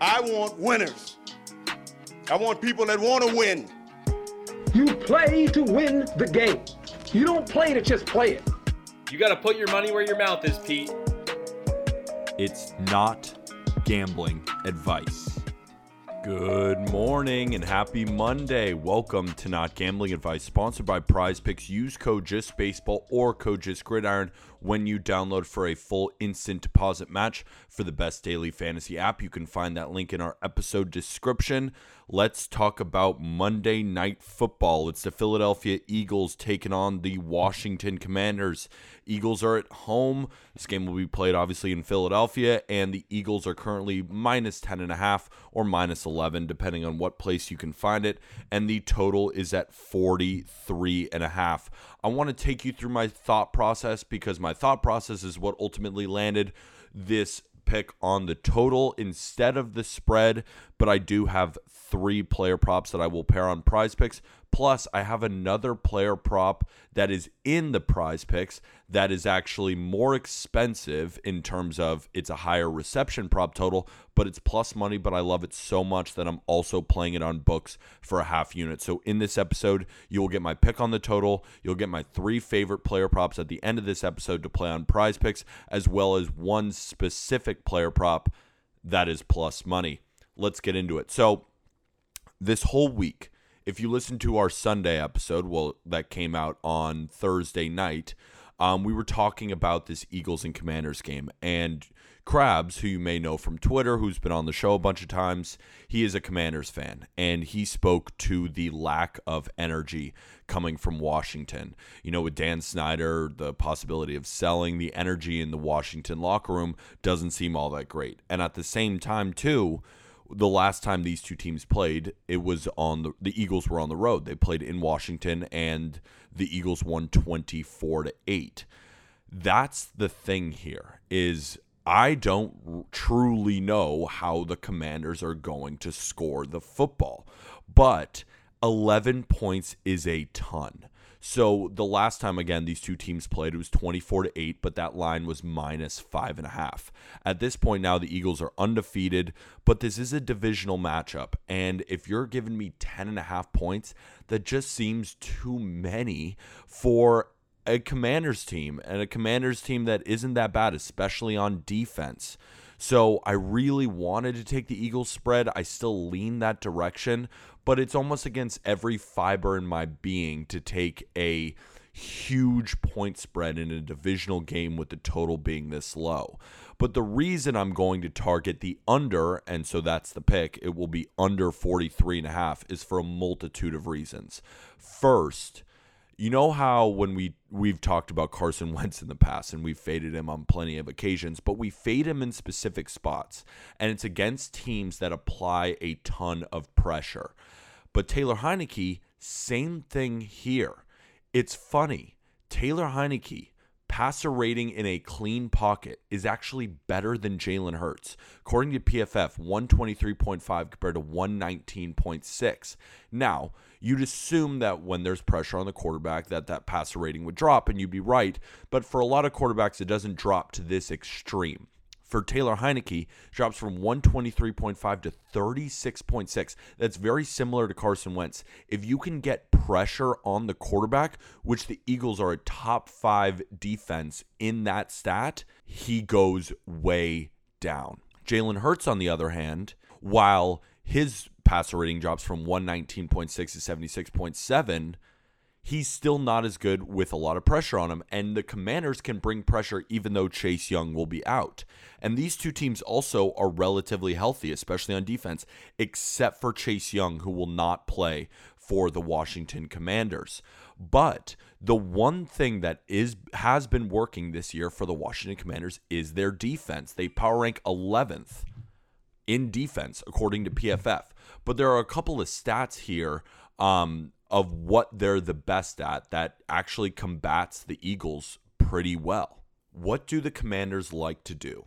I want winners. I want people that want to win. You play to win the game. You don't play to just play it. You got to put your money where your mouth is, Pete. It's not gambling advice. Good morning and happy Monday. Welcome to Not Gambling Advice, sponsored by Prize Picks. Use code JustBaseball or code JustGridiron when you download for a full instant deposit match for the best daily fantasy app. You can find that link in our episode description. Let's talk about Monday Night Football. It's the Philadelphia Eagles taking on the Washington Commanders. Eagles are at home. This game will be played obviously in Philadelphia, and the Eagles are currently minus 10.5 or minus 11, depending on what place you can find it. And the total is at 43.5. I want to take you through my thought process because my thought process is what ultimately landed this pick on the total instead of the spread, but I do have three player props that I will pair on prize picks. Plus, I have another player prop that is in the prize picks that is actually more expensive in terms of it's a higher reception prop total, but it's plus money. But I love it so much that I'm also playing it on books for a half unit. So, in this episode, you will get my pick on the total. You'll get my three favorite player props at the end of this episode to play on prize picks, as well as one specific player prop that is plus money. Let's get into it. So, this whole week, if you listen to our Sunday episode, well, that came out on Thursday night, um, we were talking about this Eagles and Commanders game. And Krabs, who you may know from Twitter, who's been on the show a bunch of times, he is a Commanders fan. And he spoke to the lack of energy coming from Washington. You know, with Dan Snyder, the possibility of selling the energy in the Washington locker room doesn't seem all that great. And at the same time, too, the last time these two teams played, it was on the the Eagles were on the road. They played in Washington and the Eagles won 24 to 8. That's the thing here is I don't truly know how the Commanders are going to score the football. But 11 points is a ton. So the last time again these two teams played, it was 24 to 8, but that line was minus five and a half. At this point now, the Eagles are undefeated, but this is a divisional matchup. And if you're giving me 10 and a half points, that just seems too many for a commander's team and a commander's team that isn't that bad, especially on defense. So I really wanted to take the Eagles spread. I still lean that direction, but it's almost against every fiber in my being to take a huge point spread in a divisional game with the total being this low. But the reason I'm going to target the under, and so that's the pick, it will be under 43 and a half, is for a multitude of reasons. First, you know how when we we've talked about Carson Wentz in the past and we've faded him on plenty of occasions, but we fade him in specific spots and it's against teams that apply a ton of pressure. But Taylor Heinicke, same thing here. It's funny. Taylor Heinicke passer rating in a clean pocket is actually better than Jalen Hurts. According to PFF, 123.5 compared to 119.6. Now, you'd assume that when there's pressure on the quarterback that that passer rating would drop and you'd be right, but for a lot of quarterbacks it doesn't drop to this extreme for Taylor Heinicke drops from 123.5 to 36.6. That's very similar to Carson Wentz. If you can get pressure on the quarterback, which the Eagles are a top five defense in that stat, he goes way down. Jalen Hurts, on the other hand, while his passer rating drops from 119.6 to 76.7, he's still not as good with a lot of pressure on him. And the commanders can bring pressure even though Chase Young will be out. And these two teams also are relatively healthy, especially on defense, except for Chase Young, who will not play for the Washington Commanders. But the one thing that is has been working this year for the Washington Commanders is their defense. They power rank 11th in defense according to PFF. But there are a couple of stats here um, of what they're the best at that actually combats the Eagles pretty well. What do the commanders like to do?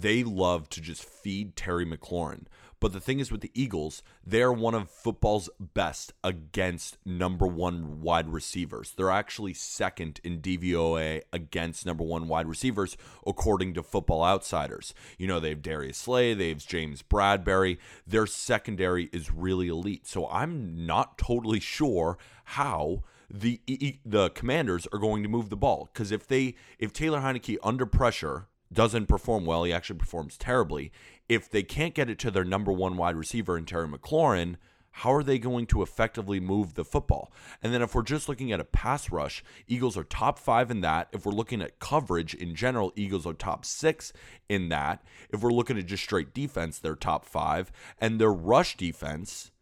they love to just feed Terry McLaurin. But the thing is with the Eagles, they're one of football's best against number one wide receivers. They're actually second in DVOA against number one wide receivers, according to Football Outsiders. You know, they have Darius Slay, they have James Bradberry. Their secondary is really elite. So I'm not totally sure how the the commanders are going to move the ball because if they if Taylor Heinicke under pressure doesn't perform well, he actually performs terribly. If they can't get it to their number one wide receiver in Terry McLaurin, how are they going to effectively move the football? And then if we're just looking at a pass rush, Eagles are top five in that. If we're looking at coverage in general, Eagles are top six in that. If we're looking at just straight defense, they're top five. And their rush defense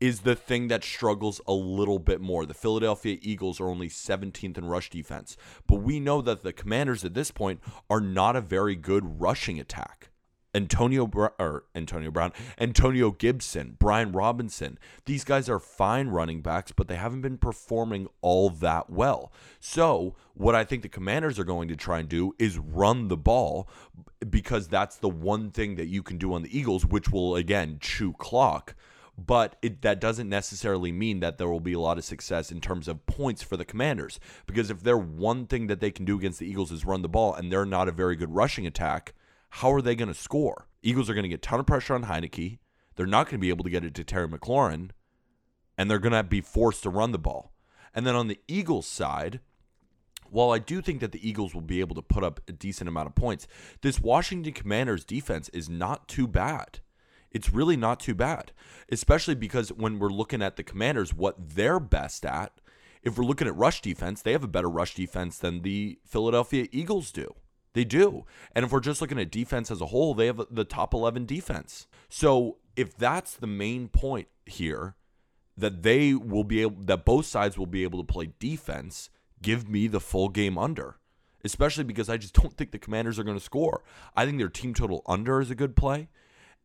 is the thing that struggles a little bit more. The Philadelphia Eagles are only 17th in rush defense, but we know that the Commanders at this point are not a very good rushing attack. Antonio or Antonio Brown, Antonio Gibson, Brian Robinson. These guys are fine running backs, but they haven't been performing all that well. So, what I think the Commanders are going to try and do is run the ball because that's the one thing that you can do on the Eagles, which will again chew clock but it, that doesn't necessarily mean that there will be a lot of success in terms of points for the Commanders. Because if their one thing that they can do against the Eagles is run the ball, and they're not a very good rushing attack, how are they going to score? Eagles are going to get a ton of pressure on Heinicke. They're not going to be able to get it to Terry McLaurin, and they're going to be forced to run the ball. And then on the Eagles side, while I do think that the Eagles will be able to put up a decent amount of points, this Washington Commanders defense is not too bad it's really not too bad, especially because when we're looking at the Commanders, what they're best at, if we're looking at rush defense, they have a better rush defense than the Philadelphia Eagles do. They do. And if we're just looking at defense as a whole, they have the top 11 defense. So if that's the main point here, that they will be able, that both sides will be able to play defense, give me the full game under especially because I just don't think the Commanders are going to score. I think their team total under is a good play.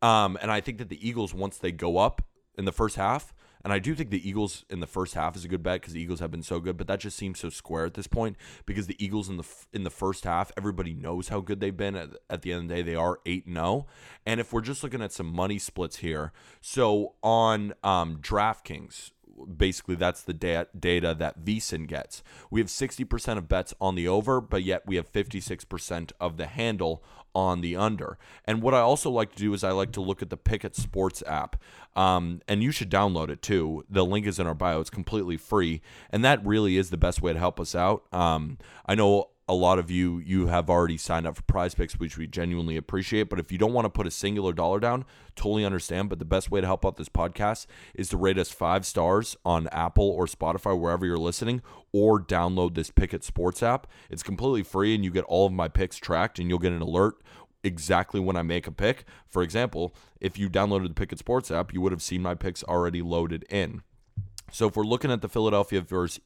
Um, and I think that the Eagles, once they go up in the first half, and I do think the Eagles in the first half is a good bet because the Eagles have been so good, but that just seems so square at this point because the Eagles in the in the first half, everybody knows how good they've been. At, at the end of the day, they are eight and zero. Oh. And if we're just looking at some money splits here, so on um, DraftKings, basically that's the da- data that VSiN gets. We have 60% of bets on the over, but yet we have 56% of the handle on the under. And what I also like to do is I like to look at the Pikkit Sports app. Um, and you should download it too. The link is in our bio. It's completely free. And that really is the best way to help us out. Um, I know a lot of you you have already signed up for prize picks which we genuinely appreciate but if you don't want to put a singular dollar down totally understand but the best way to help out this podcast is to rate us five stars on apple or spotify wherever you're listening or download this Pikkit sports app it's completely free and you get all of my picks tracked and you'll get an alert exactly when I make a pick. For example, if you downloaded the Pikkit Sports app, you would have seen my picks already loaded in. So if we're looking at the Philadelphia versus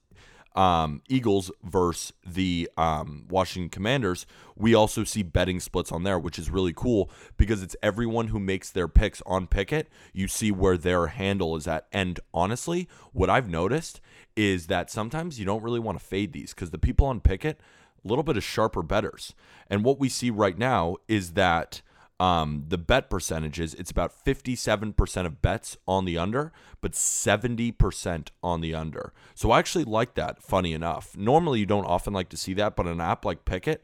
um, Eagles versus the um, Washington Commanders, we also see betting splits on there, which is really cool because it's everyone who makes their picks on Pikkit. You see where their handle is at. And honestly, what I've noticed is that sometimes you don't really want to fade these because the people on Pikkit, a little bit of sharper betters. And what we see right now is that um, the bet percentages, it's about 57% of bets on the under, but 70% on the under. So I actually like that, funny enough. Normally, you don't often like to see that, but an app like Pikkit,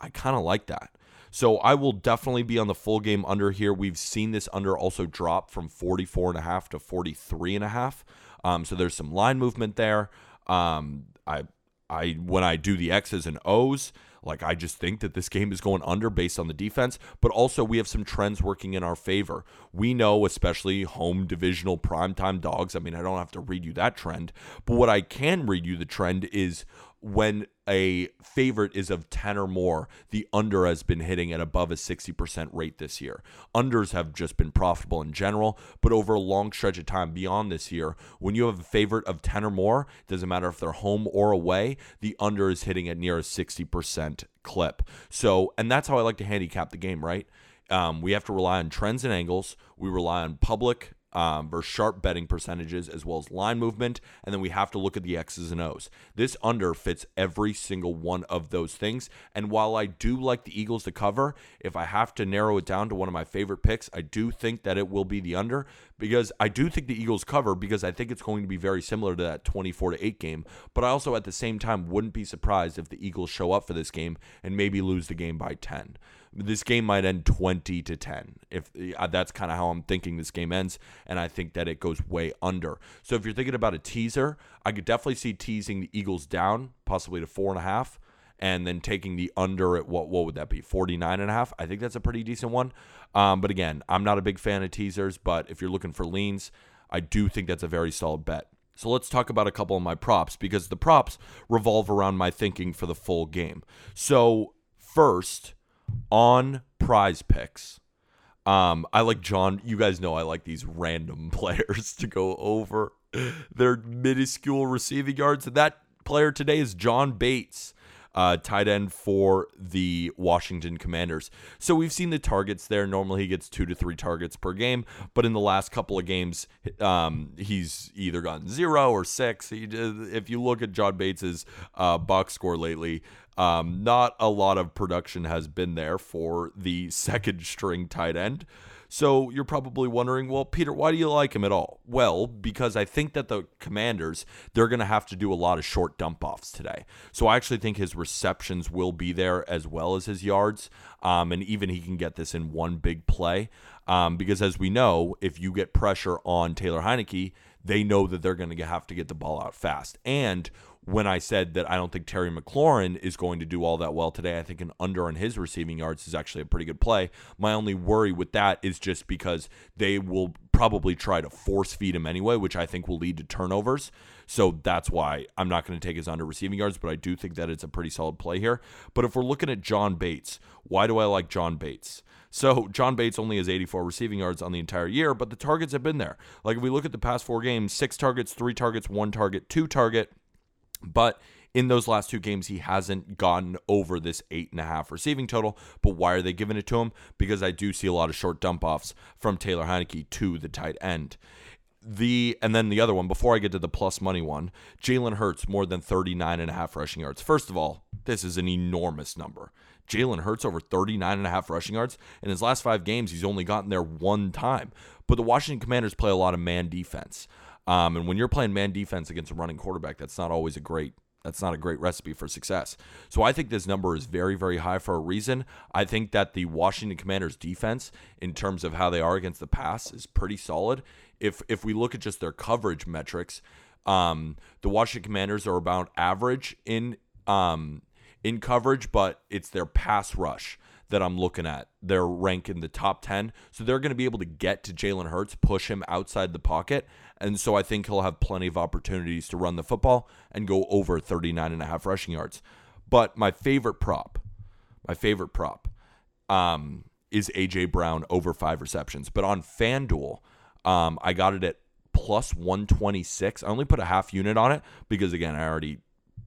I kind of like that. So I will definitely be on the full game under here. We've seen this under also drop from 44.5 to 43.5. Um, so there's some line movement there. Um, I, I when I do the X's and O's, like, I just think that this game is going under based on the defense, but also we have some trends working in our favor. We know, especially home divisional primetime dogs. I mean, I don't have to read you that trend, but what I can read you the trend is when a favorite is of 10 or more, the under has been hitting at above a 60% rate this year. Unders have just been profitable in general, but over a long stretch of time beyond this year, when you have a favorite of 10 or more, it doesn't matter if they're home or away, the under is hitting at near a 60% clip. So, and that's how I like to handicap the game, right? Um, we have to rely on trends and angles. We rely on public um, versus sharp betting percentages as well as line movement, and then we have to look at the X's and O's. This under fits every single one of those things. And while I do like the Eagles to cover, if I have to narrow it down to one of my favorite picks, I do think that it will be the under because I do think the Eagles cover because I think it's going to be very similar to that 24 to 8 game. But I also at the same time wouldn't be surprised if the Eagles show up for this game and maybe lose the game by 10 this game might end 20 to 10 if uh, that's kind of how i'm thinking this game ends and i think that it goes way under. So if you're thinking about a teaser i could definitely see teasing the eagles down possibly to four and a half and then taking the under at what what would that be 49 and a half? I think that's a pretty decent one. Um, but again i'm not a big fan of teasers but if you're looking for leans i do think that's a very solid bet. So let's talk about a couple of my props because the props revolve around my thinking for the full game. So, first, on prize picks. Um, I like John. You guys know I like these random players to go over their minuscule receiving yards. And that player today is John Bates uh, tight end for the Washington Commanders. So we've seen the targets there. Normally he gets two to three targets per game, but in the last couple of games, um, he's either gotten zero or six. He, if you look at John Bates's uh, box score lately, um, not a lot of production has been there for the second string tight end. So you're probably wondering, well, Peter, why do you like him at all? Well, because I think that the commanders, they're going to have to do a lot of short dump offs today. So I actually think his receptions will be there as well as his yards. Um, and even he can get this in one big play. Um, because as we know, if you get pressure on Taylor Heinicke, they know that they're going to have to get the ball out fast. And when I said that I don't think Terry McLaurin is going to do all that well today. I think an under on his receiving yards is actually a pretty good play. My only worry with that is just because they will probably try to force feed him anyway, which I think will lead to turnovers. So that's why I'm not going to take his under receiving yards, but I do think that it's a pretty solid play here. But if we're looking at John Bates, why do I like John Bates? So John Bates only has 84 receiving yards on the entire year, but the targets have been there. Like if we look at the past four games, six targets, three targets, one target, two target. But in those last two games, he hasn't gotten over this eight and a half receiving total. But why are they giving it to him? Because I do see a lot of short dump offs from Taylor Heinicke to the tight end. The and then the other one, before I get to the plus money one, Jalen Hurts more than 39 and a half rushing yards. First of all, this is an enormous number. Jalen Hurts over 39 and a half rushing yards. In his last five games, he's only gotten there one time. But the Washington Commanders play a lot of man defense. Um, and when you're playing man defense against a running quarterback, that's not always a great that's not a great recipe for success. So I think this number is very, very high for a reason. I think that the Washington Commanders defense, in terms of how they are against the pass, is pretty solid. If if we look at just their coverage metrics, um, the Washington Commanders are about average in um, in coverage, but it's their pass rush that I'm looking at. They're ranked in the top 10. So they're going to be able to get to Jalen Hurts, push him outside the pocket. And so I think he'll have plenty of opportunities to run the football and go over 39 and a half rushing yards. But my favorite prop, my favorite prop, um, is AJ Brown over five receptions. But on FanDuel, um, I got it at plus 126. I only put a half unit on it because, again, I already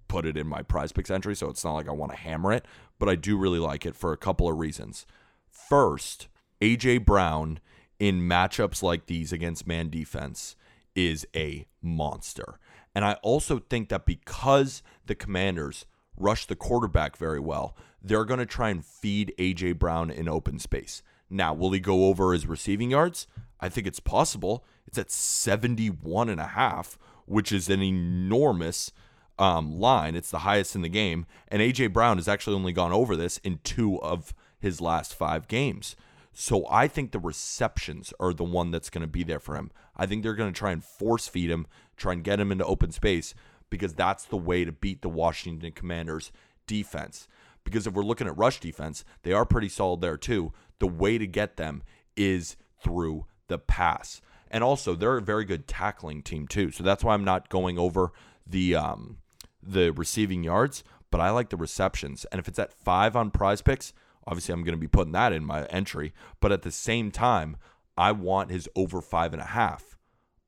put it in my prize picks entry, so it's not like I want to hammer it, but I do really like it for a couple of reasons. First, AJ Brown in matchups like these against man defense is a monster. And I also think that because the commanders rush the quarterback very well, they're going to try and feed AJ Brown in open space. Now, will he go over his receiving yards? I think it's possible. It's at 71 and a half, which is an enormous um, line. It's the highest in the game. And A.J. Brown has actually only gone over this in two of his last five games. So I think the receptions are the one that's going to be there for him. I think they're going to try and force feed him, try and get him into open space because that's the way to beat the Washington Commanders defense. Because if we're looking at rush defense, they are pretty solid there too. The way to get them is through the pass. And also, they're a very good tackling team too. So that's why I'm not going over the um, the receiving yards, but I like the receptions. And if it's at five on prize picks, obviously I'm going to be putting that in my entry. But at the same time, I want his over five and a half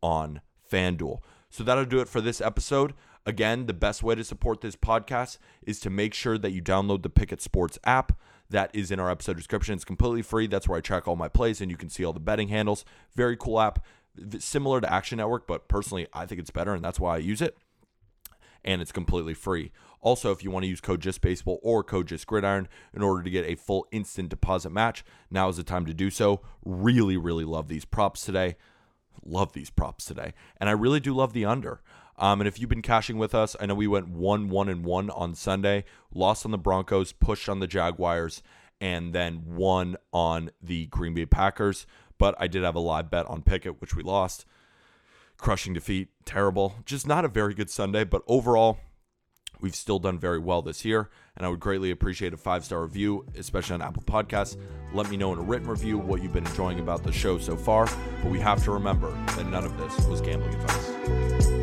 on FanDuel. So that'll do it for this episode. Again, the best way to support this podcast is to make sure that you download the Pikkit Sports app. That is in our episode description. It's completely free. That's where I track all my plays and you can see all the betting handles. Very cool app similar to Action Network, but personally, I think it's better, and that's why I use it. And it's completely free. Also, if you want to use code JustBaseball or code JustGridiron in order to get a full instant deposit match, now is the time to do so. Really, really love these props today. Love these props today. And I really do love the under. Um, and if you've been cashing with us, I know we went one, one, and one on Sunday, lost on the Broncos, pushed on the Jaguars, and then won on the Green Bay Packers. But I did have a live bet on Pikkit, which we lost. Crushing defeat, terrible. Just not a very good Sunday, but overall, we've still done very well this year. And I would greatly appreciate a five star review, especially on Apple Podcasts. Let me know in a written review what you've been enjoying about the show so far. But we have to remember that none of this was gambling advice.